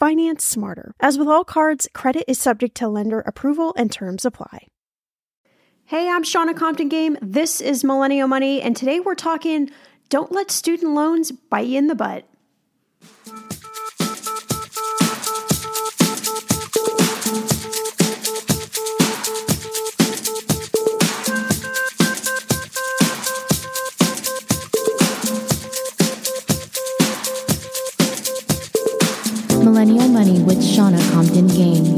Finance smarter. As with all cards, credit is subject to lender approval and terms apply. Hey, I'm Shannah Compton Game. This is Millennial Money, and today we're talking don't let student loans bite you in the butt. Millennial Money with Shannah Compton Game.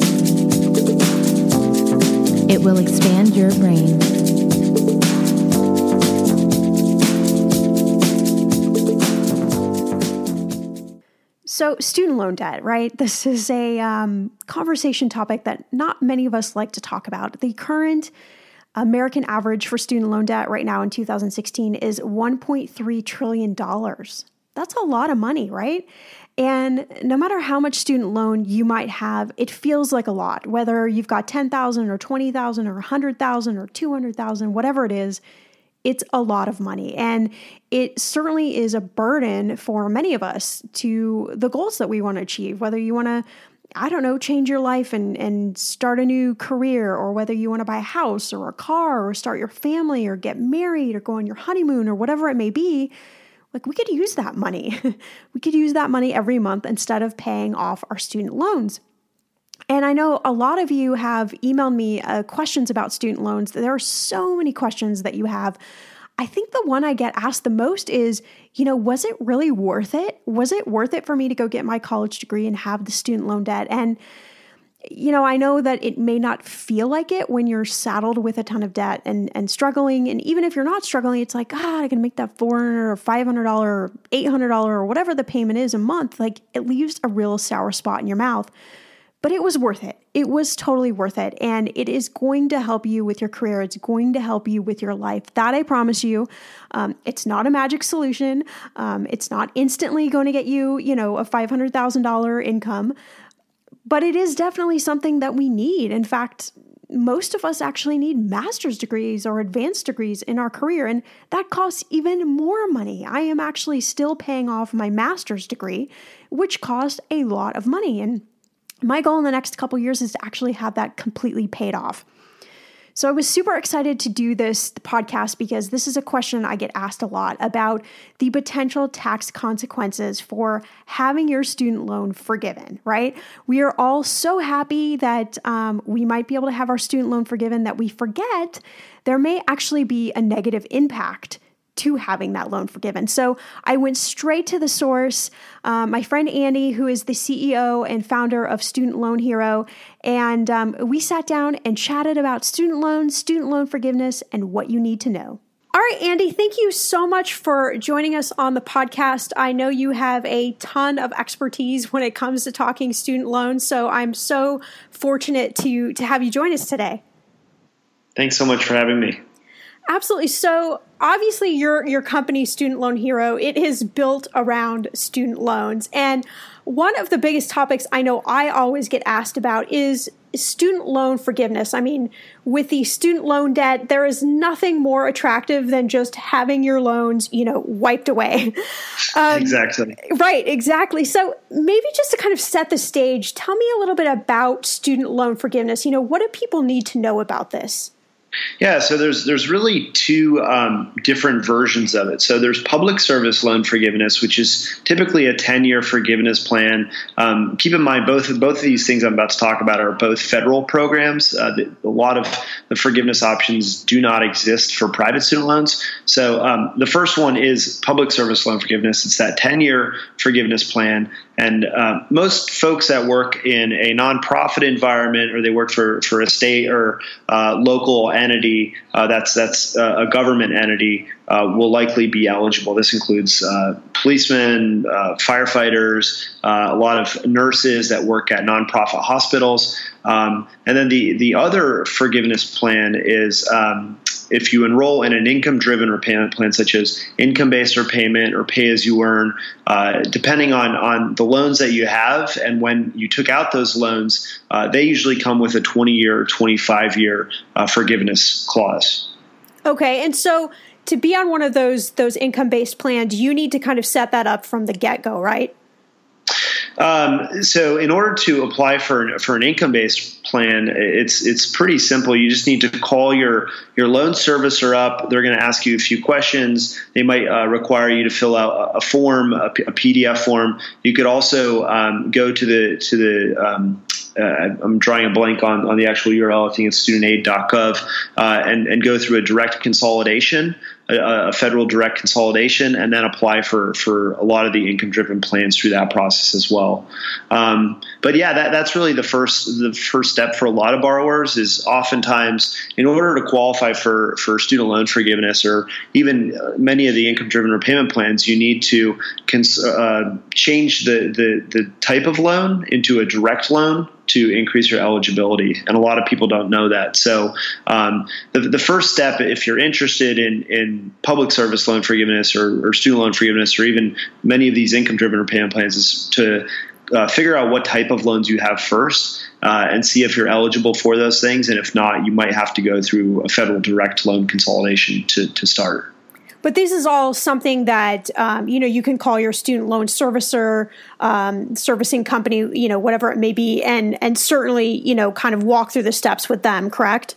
It will expand your brain. So, student loan debt, right? This is a um, conversation topic that not many of us like to talk about. The current American average for student loan debt right now in 2016 is $1.3 trillion. That's a lot of money, right? And no matter how much student loan you might have, it feels like a lot. Whether you've got 10,000 or 20,000 or 100,000 or 200,000, whatever it is, it's a lot of money. And it certainly is a burden for many of us to the goals that we want to achieve, whether you want to I don't know, change your life and, and start a new career, or whether you want to buy a house or a car or start your family or get married or go on your honeymoon or whatever it may be, like we could use that money. we could use that money every month instead of paying off our student loans. And I know a lot of you have emailed me uh, questions about student loans. There are so many questions that you have. I think the one I get asked the most is, you know, was it really worth it? Was it worth it for me to go get my college degree and have the student loan debt? And you know, I know that it may not feel like it when you're saddled with a ton of debt and and struggling. And even if you're not struggling, it's like, God, I can make that four hundred or five hundred dollar or eight hundred dollar or whatever the payment is a month. Like it leaves a real sour spot in your mouth. But it was worth it. It was totally worth it. And it is going to help you with your career. It's going to help you with your life. That I promise you. Um, it's not a magic solution. Um, it's not instantly going to get you, you know, a $500,000 income but it is definitely something that we need. In fact, most of us actually need master's degrees or advanced degrees in our career, and that costs even more money. I am actually still paying off my master's degree, which cost a lot of money. And my goal in the next couple years is to actually have that completely paid off. So I was super excited to do this podcast because this is a question I get asked a lot about the potential tax consequences for having your student loan forgiven, right? We are all so happy that um, we might be able to have our student loan forgiven that we forget there may actually be a negative impact to having that loan forgiven. So I went straight to the source. Um, my friend Andy, who is the CEO and founder of Student Loan Hero, and um, we sat down and chatted about student loans, student loan forgiveness, and what you need to know. All right, Andy, thank you so much for joining us on the podcast. I know you have a ton of expertise when it comes to talking student loans, so I'm so fortunate to to have you join us today. Thanks so much for having me. Absolutely. So obviously your your company Student Loan Hero, it is built around student loans. And one of the biggest topics I know I always get asked about is student loan forgiveness. I mean, with the student loan debt, there is nothing more attractive than just having your loans, you know, wiped away. Um, exactly. Right, exactly. So maybe just to kind of set the stage, tell me a little bit about student loan forgiveness. You know, what do people need to know about this? Yeah, so there's there's really two um, different versions of it. So there's public service loan forgiveness, which is typically a 10 year forgiveness plan. Um, keep in mind both both of these things I'm about to talk about are both federal programs. Uh, the, a lot of the forgiveness options do not exist for private student loans. So um, the first one is public service loan forgiveness. It's that 10 year forgiveness plan. And uh, most folks that work in a nonprofit environment or they work for, for a state or uh, local entity uh, that's that's uh, a government entity uh, will likely be eligible. This includes policemen, firefighters, a lot of nurses that work at nonprofit hospitals, um, and then the the other forgiveness plan is um, if you enroll in an income driven repayment plan, such as income based repayment or pay as you earn, uh, depending on, on the loans that you have and when you took out those loans, uh, they usually come with a 20 year or 25 year uh, forgiveness clause. Okay. And so to be on one of those those income based plans, you need to kind of set that up from the get go, right? Um, so, in order to apply for for an income based plan, it's it's pretty simple. You just need to call your your loan servicer up. They're going to ask you a few questions. They might uh, require you to fill out a, form, a, a, PDF form. You could also um, go to the to the um, uh, I'm drawing a blank on, on the actual URL. I think it's studentaid.gov, uh, and, and go through a direct consolidation a, a, federal direct consolidation and then apply for for a lot of the income driven plans through that process as well. Um, but yeah, that, that's really the first the first step for a lot of borrowers is oftentimes in order to qualify for for student loan forgiveness or even uh, many of the income driven repayment plans, you need to cons- uh, change the, the the type of loan into a direct loan to increase your eligibility. And a lot of people don't know that. So um, the, the first step, if you're interested in, in public service loan forgiveness or, or student loan forgiveness, or even many of these income driven repayment plans, is to uh, figure out what type of loans you have first uh, and see if you're eligible for those things. And if not, you might have to go through a federal direct loan consolidation to, to start. But this is all something that um, you know you can call your student loan servicer, um, servicing company, you know whatever it may be, and and certainly you know kind of walk through the steps with them. Correct?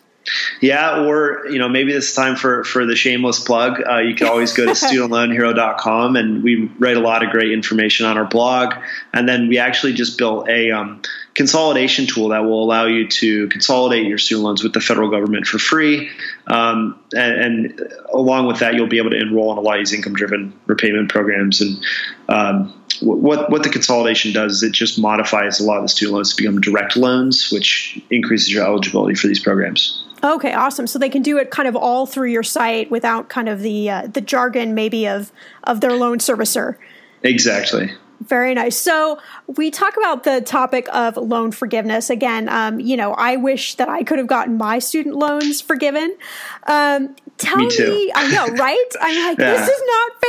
Yeah, or you know maybe this time for for the shameless plug, uh, you can always go to studentloanhero.com and we write a lot of great information on our blog. And then we actually just built a um, consolidation tool that will allow you to consolidate your student loans with the federal government for free. Um, and, and, along with that, you'll be able to enroll in a lot of these income-driven repayment programs. And um, what what the consolidation does is it just modifies a lot of the student loans to become direct loans, which increases your eligibility for these programs. Okay, awesome. So they can do it kind of all through your site without kind of the uh, the jargon maybe of of their loan servicer. Exactly. Very nice. So we talk about the topic of loan forgiveness again. Um, you know, I wish that I could have gotten my student loans forgiven. Um, tell me, me, I know, right? I'm like, yeah. this is not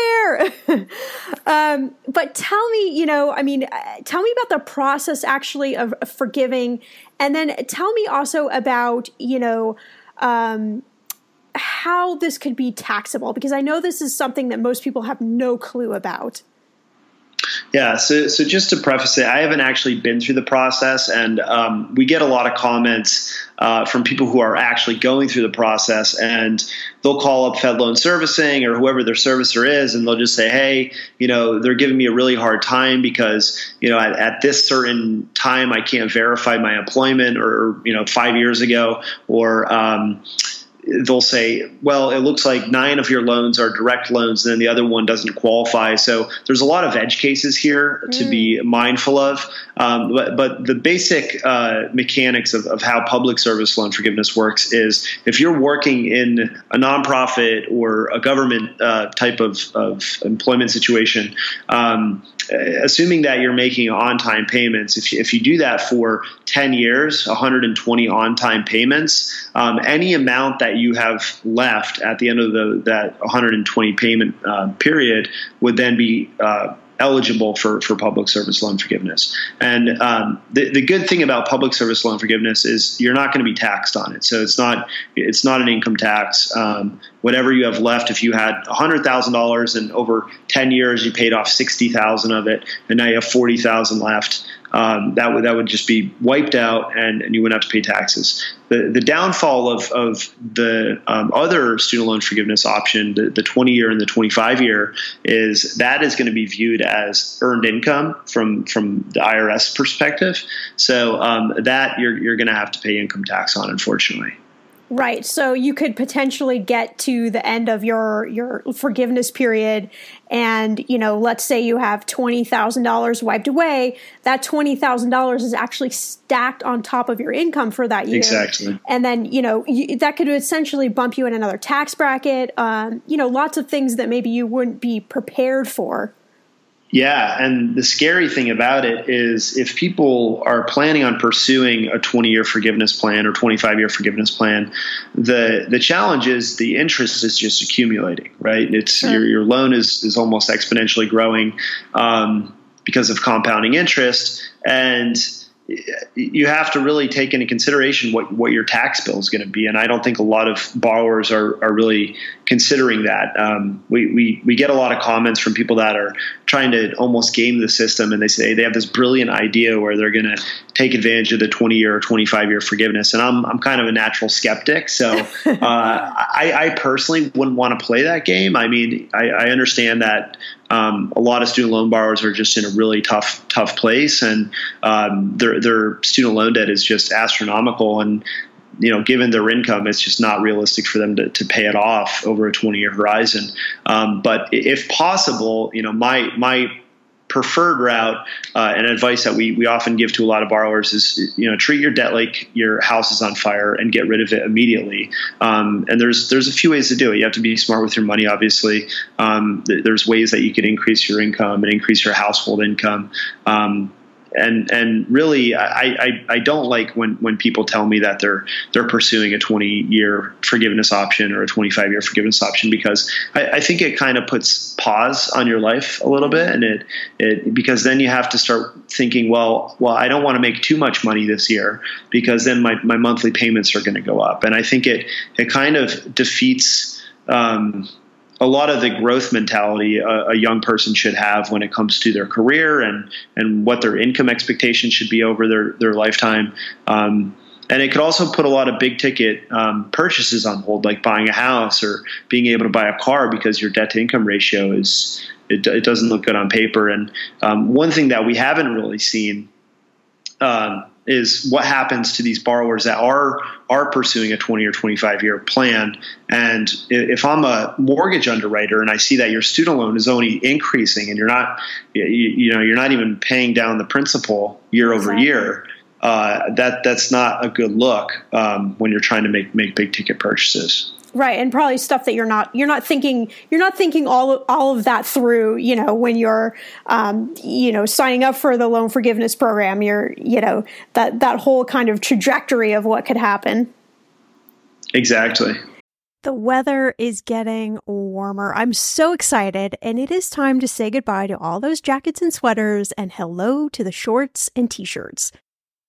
fair. um, but tell me, you know, I mean, uh, tell me about the process actually of, of forgiving, and then tell me also about, you know. Um, how this could be taxable because I know this is something that most people have no clue about. Yeah, so so just to preface it, I haven't actually been through the process, and um, we get a lot of comments uh, from people who are actually going through the process, and they'll call up Fed Loan Servicing or whoever their servicer is, and they'll just say, "Hey, you know, they're giving me a really hard time because you know at, at this certain time I can't verify my employment, or you know, five years ago, or um, they'll say, well, it looks like nine of your loans are direct loans, and then the other one doesn't qualify. So there's a lot of edge cases here mm. to be mm. mindful of. Um, but, but the basic uh, mechanics of, of how public service loan forgiveness works is if you're working in a nonprofit or a government uh, type of, of employment situation, um, assuming that you're making on-time payments, if you, if you do that for 10 years, 120 on-time payments, um, any amount that you have left at the end of the, that 120 payment uh, period would then be uh, eligible for, for public service loan forgiveness. And um, the, the good thing about public service loan forgiveness is you're not going to be taxed on it. So it's not it's not an income tax. Um, whatever you have left, if you had hundred thousand dollars and over ten years you paid off sixty thousand of it, and now you have forty thousand left um, that would that would just be wiped out, and, and you wouldn't have to pay taxes. The the downfall of of the um, other student loan forgiveness option, the, the 20 year and the 25 year, is that is going to be viewed as earned income from from the IRS perspective. So um, that you're you're going to have to pay income tax on, unfortunately. Right. So you could potentially get to the end of your your forgiveness period and, you know, let's say you have $20,000 wiped away, that $20,000 is actually stacked on top of your income for that year. Exactly. And then, you know, you, that could essentially bump you in another tax bracket, um, you know, lots of things that maybe you wouldn't be prepared for. Yeah, and the scary thing about it is if people are planning on pursuing a 20-year forgiveness plan or 25-year forgiveness plan, the the challenge is the interest is just accumulating, right? It's sure. your your loan is is almost exponentially growing um, because of compounding interest, and you have to really take into consideration what, what your tax bill is going to be. And I don't think a lot of borrowers are, are really considering that. Um, we, we, we get a lot of comments from people that are trying to almost game the system and they say they have this brilliant idea where they're going to take advantage of the 20 year or 25 year forgiveness. And I'm, I'm kind of a natural skeptic. So uh, I, I, personally wouldn't want to play that game. I mean, I, I understand that um, a lot of student loan borrowers are just in a really tough, tough place, and um, their their student loan debt is just astronomical. And you know, given their income, it's just not realistic for them to, to pay it off over a 20 year horizon. Um, but if possible, you know, my my preferred route uh, and advice that we, we often give to a lot of borrowers is you know treat your debt like your house is on fire and get rid of it immediately. Um, and there's there's a few ways to do it. You have to be smart with your money obviously. Um, th- there's ways that you can increase your income and increase your household income. Um, and and really I, I, I don't like when when people tell me that they're they're pursuing a 20 year forgiveness option or a 25 year forgiveness option because I, I think it kind of puts pause on your life a little bit and it it because then you have to start thinking well well I don't want to make too much money this year because then my, my monthly payments are going to go up. And I think it it kind of defeats um, a lot of the growth mentality a, a, young person should have when it comes to their career and and what their income expectations should be over their their lifetime. Um, and it could also put a lot of big ticket um, purchases on hold, like buying a house or being able to buy a car because your debt to income ratio is it, it, doesn't look good on paper. And um, one thing that we haven't really seen um, is what happens to these borrowers that are are pursuing a 20 or 25 year plan and if i'm a mortgage underwriter and i see that your student loan is only increasing and you're not you, you know you're not even paying down the principal year over exactly. year uh, that that's not a good look um, when you're trying to make make big ticket purchases right and probably stuff that you're not you're not thinking you're not thinking all of, all of that through you know when you're um, you know signing up for the loan forgiveness program you're you know that that whole kind of trajectory of what could happen exactly the weather is getting warmer. I'm so excited, and it is time to say goodbye to all those jackets and sweaters and hello to the shorts and t shirts.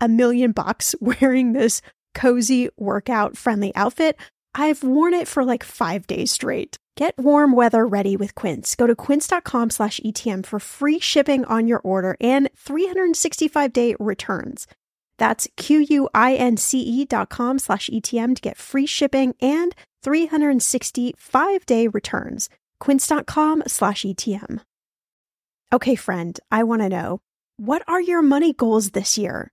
a million bucks wearing this cozy workout friendly outfit. I've worn it for like five days straight. Get warm weather ready with Quince. Go to quince.com slash ETM for free shipping on your order and 365 day returns. That's Q-U-I-N-C-E dot com slash ETM to get free shipping and 365 day returns. Quince.com slash ETM. Okay, friend, I want to know, what are your money goals this year?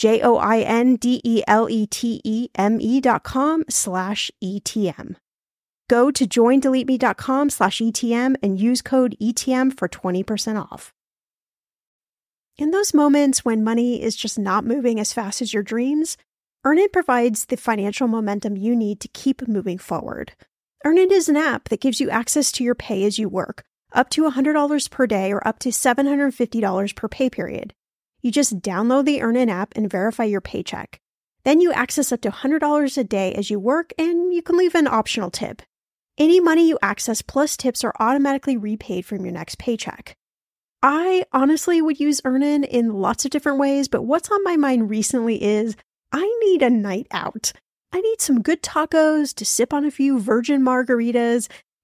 J O I N D E L E T E M E dot com slash ETM. Go to joindeleteme.com slash ETM and use code ETM for 20% off. In those moments when money is just not moving as fast as your dreams, Earnin provides the financial momentum you need to keep moving forward. Earnin is an app that gives you access to your pay as you work, up to $100 per day or up to $750 per pay period. You just download the Earnin app and verify your paycheck. Then you access up to $100 a day as you work, and you can leave an optional tip. Any money you access plus tips are automatically repaid from your next paycheck. I honestly would use Earnin in lots of different ways, but what's on my mind recently is I need a night out. I need some good tacos to sip on a few virgin margaritas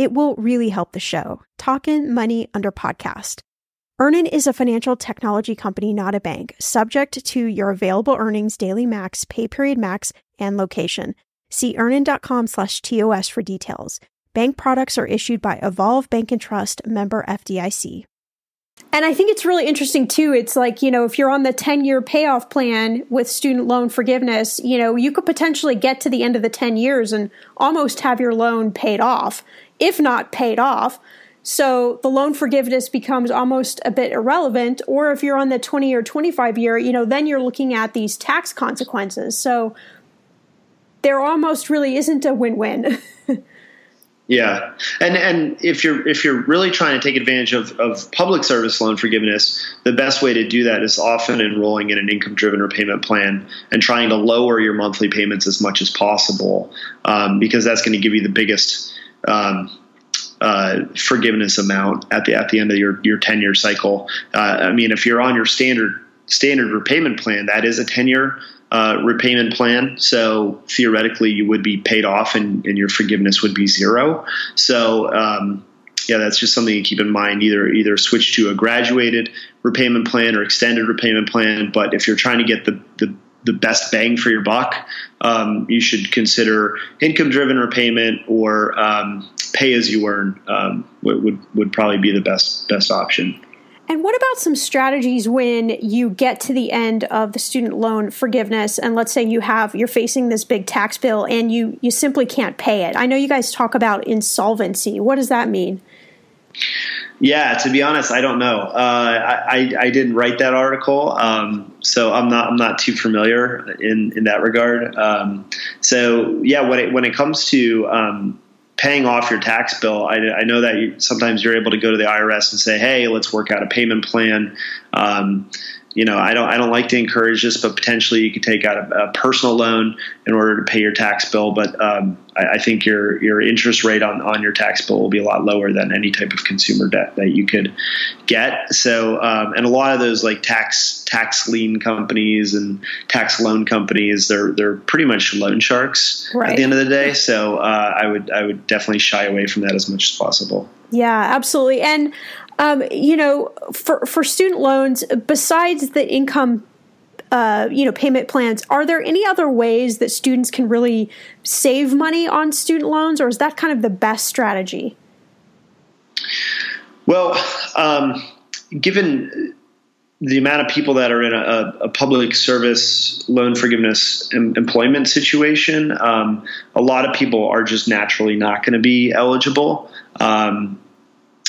It will really help the show. Talkin' Money under podcast. Earnin is a financial technology company, not a bank, subject to your available earnings, daily max, pay period max, and location. See earnin.com slash TOS for details. Bank products are issued by Evolve Bank and Trust, member FDIC. And I think it's really interesting too. It's like, you know, if you're on the 10 year payoff plan with student loan forgiveness, you know, you could potentially get to the end of the 10 years and almost have your loan paid off, if not paid off. So the loan forgiveness becomes almost a bit irrelevant. Or if you're on the 20 or 25 year, you know, then you're looking at these tax consequences. So there almost really isn't a win win. yeah. And and if you're if you're really trying to take advantage of, of public service loan forgiveness, the best way to do that is often enrolling in an income driven repayment plan and trying to lower your monthly payments as much as possible um, because that's going to give you the biggest um, uh, forgiveness amount at the at the end of your your ten year cycle. Uh, I mean, if you're on your standard standard repayment plan, that is a ten year uh, repayment plan. So theoretically, you would be paid off, and, and your forgiveness would be zero. So um, yeah, that's just something to keep in mind. Either either switch to a graduated repayment plan or extended repayment plan. But if you're trying to get the the the best bang for your buck, um, you should consider income driven repayment or um, pay as you earn um, would, would, probably be the best best option. And what about some strategies when you get to the end of the student loan forgiveness and let's say you have you're facing this big tax bill and you you simply can't pay it. I know you guys talk about insolvency. What does that mean? Yeah, to be honest, I don't know. Uh, I, I didn't write that article, um, so I'm not I'm not too familiar in in that regard. Um, so yeah, when it when it comes to um, paying off your tax bill, I, I know that you, sometimes you're able to go to the IRS and say, "Hey, let's work out a payment plan." Um, you know, I don't I don't like to encourage this, but potentially you could take out a, a personal loan in order to pay your tax bill. But um, I, I, think your your interest rate on, on your tax bill will be a lot lower than any type of consumer debt that you could get. So, um, and a lot of those like tax tax lien companies and tax loan companies, they're they're pretty much loan sharks right. at the end of the day. So, uh, I would I would definitely shy away from that as much as possible. Yeah, absolutely. And um, you know, for for student loans, besides the income uh, you know payment plans are there any other ways that students can really save money on student loans or is that kind of the best strategy? Well um, given the amount of people that are in a, a public service loan forgiveness em- employment situation um, a lot of people are just naturally not going to be eligible. Um,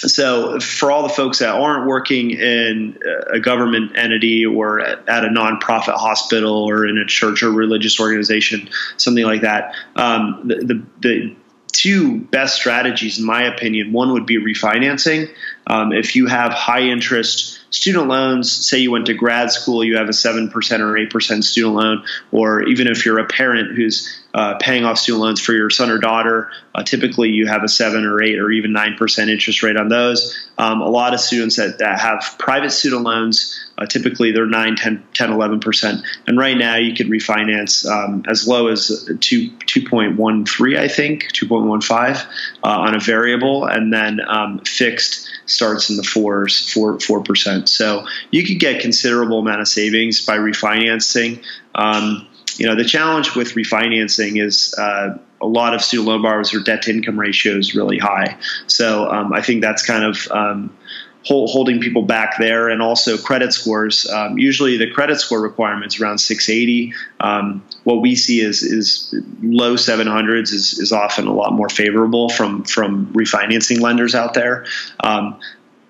so for all the folks that aren't working in a government entity or at, a nonprofit hospital or in a church or religious organization, something like that, um, the, the, the two best strategies, in my opinion, one would be refinancing. Um, if you have high interest student loans, say you went to grad school, you have a 7% or 8% student loan, or even if you're a parent who's uh, paying off student loans for your son or daughter, uh, typically you have a 7 or 8 or even 9% interest rate on those. Um, a lot of students that, that have private student loans, Uh, typically, they're 9, 10, 10, 11%. And right now, you could refinance um, as low as 2, 2.13, I think, 2.15 uh, on a variable, and then um, fixed starts in the fours, 4, 4%. So you could get considerable amount of savings by refinancing. Um, you know, the challenge with refinancing is uh, a lot of student loan borrowers, their debt to income ratio is really high. So um, I think that's kind of um, holding people back there, and also credit scores. Um, usually, the credit score requirements around 680. Um, what we see is is low 700s is, is often a lot more favorable from from refinancing lenders out there. Um,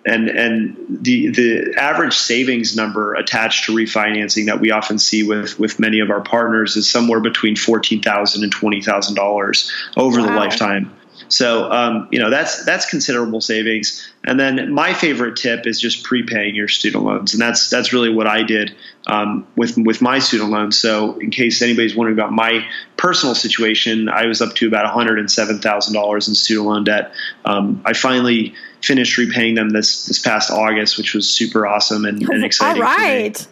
and and the the average savings number attached to refinancing that we often see with with many of our partners is somewhere between fourteen thousand and twenty thousand dollars over wow. the lifetime. So um, you know that's that's considerable savings. And then my favorite tip is just prepaying your student loans, and that's that's really what I did um, with with my student loans. So in case anybody's wondering about my personal situation, I was up to about one hundred and seven thousand dollars in student loan debt. Um, I finally finished repaying them this this past August, which was super awesome and, and exciting. All right.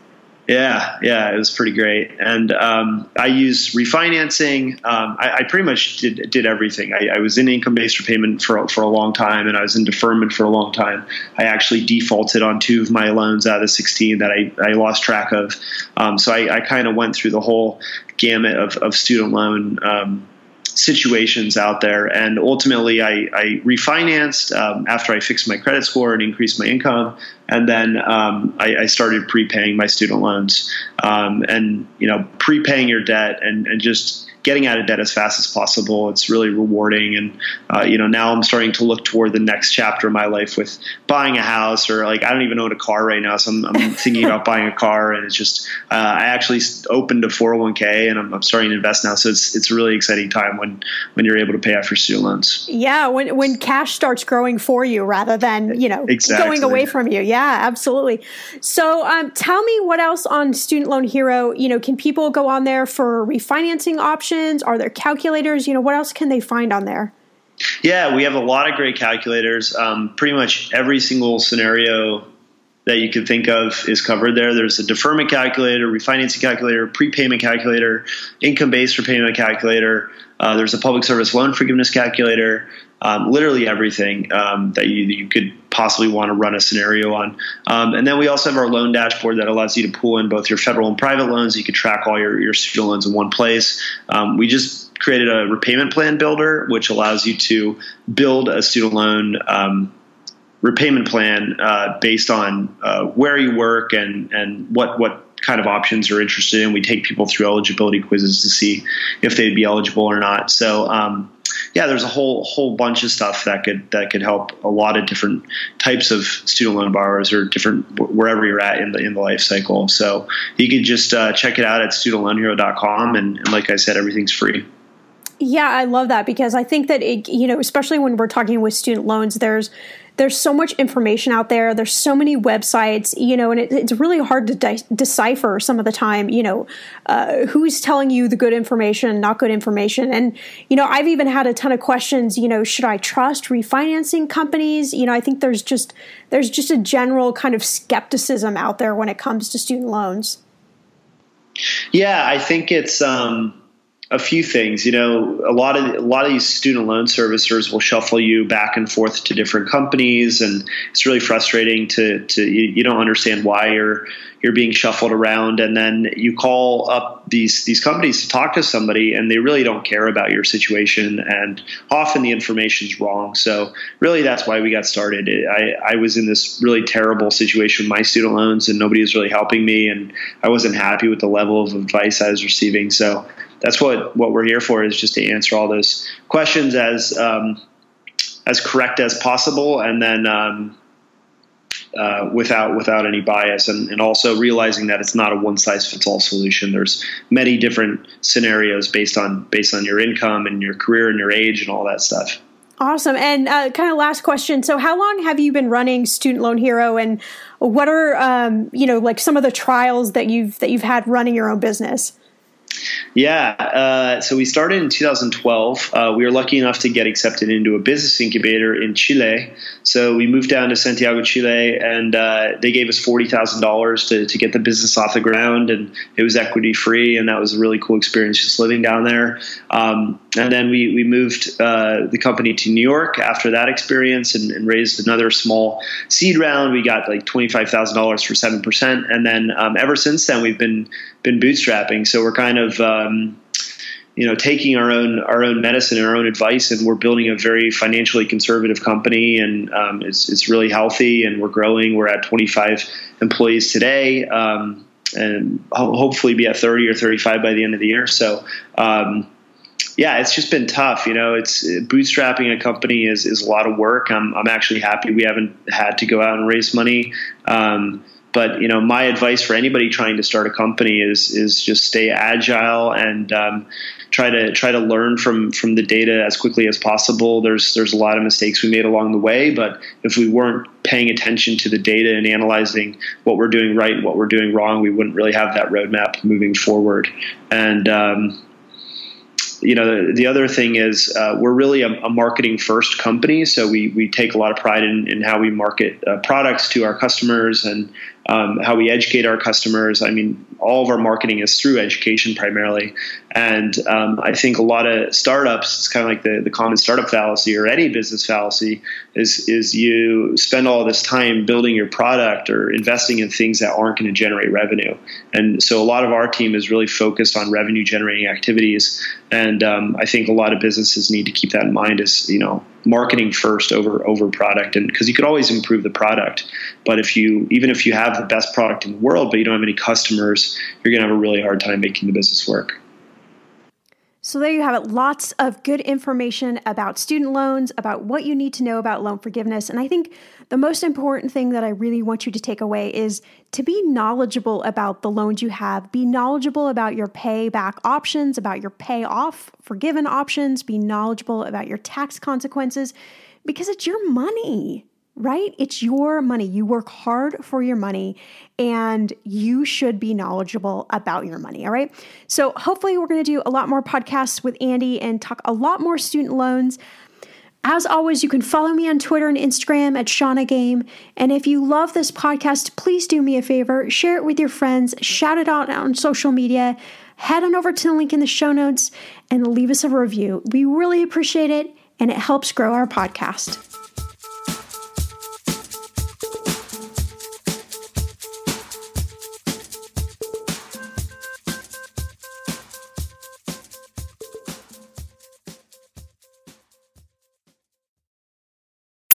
Yeah, yeah, it was pretty great. And um, I used refinancing. Um, I, I, pretty much did did everything. I, I was in income based repayment for for a long time, and I was in deferment for a long time. I actually defaulted on two of my loans out of 16 that I, I lost track of. Um, so I, I kind of went through the whole gamut of, of student loan um, situations out there. And ultimately, I, I refinanced um, after I fixed my credit score and increased my income. And then um, I, I, started prepaying my student loans. Um, and, you know, prepaying your debt and, and just getting out of debt as fast as possible. It's really rewarding. And, uh, you know, now I'm starting to look toward the next chapter of my life with buying a house or like, I don't even own a car right now. So I'm, I'm thinking about buying a car and it's just, uh, I actually opened a 401k and I'm, I'm, starting to invest now. So it's, it's a really exciting time when, when you're able to pay off your student loans. Yeah. When, when cash starts growing for you rather than, you know, exactly. going away from you. Yeah, absolutely. So um, tell me what else on Student Loan Hero, you know, can people go on there for refinancing options? Are there calculators? You know, what else can they find on there? Yeah, we have a lot of great calculators. Um, pretty much every single scenario that you can think of is covered there. There's a deferment calculator, refinancing calculator, prepayment calculator, income based repayment calculator. Uh, there's a public service loan forgiveness calculator um, literally everything um, that you, you could possibly want to run a scenario on. Um, and then we also have our loan dashboard that allows you to pull in both your federal and private loans. You can track all your, your student loans in one place. Um, we just created a repayment plan builder, which allows you to build a student loan um, repayment plan uh, based on uh, where you work and, and what, what kind of options you're interested in. We take people through eligibility quizzes to see if they'd be eligible or not. So, um, yeah, there's a whole whole bunch of stuff that could that could help a lot of different types of student loan borrowers or different wherever you're at in the in the life cycle. So you can just uh, check it out at studentloanhero.com, and, and like I said, everything's free. Yeah, I love that because I think that it, you know, especially when we're talking with student loans, there's there's so much information out there. There's so many websites, you know, and it, it's really hard to de- decipher some of the time, you know, uh, who's telling you the good information, not good information. And, you know, I've even had a ton of questions, you know, should I trust refinancing companies? You know, I think there's just, there's just a general kind of skepticism out there when it comes to student loans. Yeah, I think it's, um, a few things. You know, a lot of a lot of these student loan servicers will shuffle you back and forth to different companies, and it's really frustrating to to you, you, don't understand why you're you're being shuffled around, and then you call up these these companies to talk to somebody, and they really don't care about your situation, and often the information is wrong. So really, that's why we got started. I I was in this really terrible situation with my student loans, and nobody was really helping me, and I wasn't happy with the level of advice I was receiving. So that's what what we're here for is just to answer all those questions as um, as correct as possible, and then um, uh, without without any bias, and, and also realizing that it's not a one size fits all solution. There's many different scenarios based on based on your income and your career and your age and all that stuff. Awesome. And uh, kind of last question. So, how long have you been running Student Loan Hero, and what are um, you know like some of the trials that you've that you've had running your own business? Yeah. Uh, so we started in 2012. Uh, we were lucky enough to get accepted into a business incubator in Chile. So we moved down to Santiago, Chile, and uh, they gave us $40,000 to, to get the business off the ground. And it was equity free. And that was a really cool experience just living down there. Um, and then we, we moved uh, the company to New York after that experience and, and, raised another small seed round. We got like $25,000 for 7%. And then um, ever since then, we've been been bootstrapping. So we're kind of um, you know taking our own our own medicine and our own advice, and we're building a very financially conservative company, and um, it's it's really healthy, and we're growing. We're at 25 employees today. Um, and hopefully be at 30 or 35 by the end of the year. So, um, yeah, it's just been tough. You know, it's bootstrapping a company is, is a lot of work. I'm, I'm actually happy we haven't had to go out and raise money. Um, but you know, my advice for anybody trying to start a company is is just stay agile and um, try to try to learn from from the data as quickly as possible. There's there's a lot of mistakes we made along the way, but if we weren't paying attention to the data and analyzing what we're doing right and what we're doing wrong, we wouldn't really have that roadmap moving forward. And um, you know, the, the other thing is uh, we're really a, a, marketing first company, so we we take a lot of pride in, in how we market uh, products to our customers and um, how we educate our customers. I mean, all of our marketing is through education primarily. And um, I think a lot of startups, it's kind of like the, the common startup fallacy or any business fallacy, is, is you spend all this time building your product or investing in things that aren't going to generate revenue. And so a lot of our team is really focused on revenue generating activities. And um, I think a lot of businesses need to keep that in mind as, you know, marketing first over over product. And because you could always improve the product but if you even if you have the best product in the world but you don't have any customers you're going to have a really hard time making the business work so, there you have it. Lots of good information about student loans, about what you need to know about loan forgiveness. And I think the most important thing that I really want you to take away is to be knowledgeable about the loans you have, be knowledgeable about your payback options, about your payoff forgiven options, be knowledgeable about your tax consequences because it's your money right? It's your money. You work hard for your money and you should be knowledgeable about your money. All right. So, hopefully, we're going to do a lot more podcasts with Andy and talk a lot more student loans. As always, you can follow me on Twitter and Instagram at Shannah Game. And if you love this podcast, please do me a favor share it with your friends, shout it out on social media, head on over to the link in the show notes and leave us a review. We really appreciate it and it helps grow our podcast.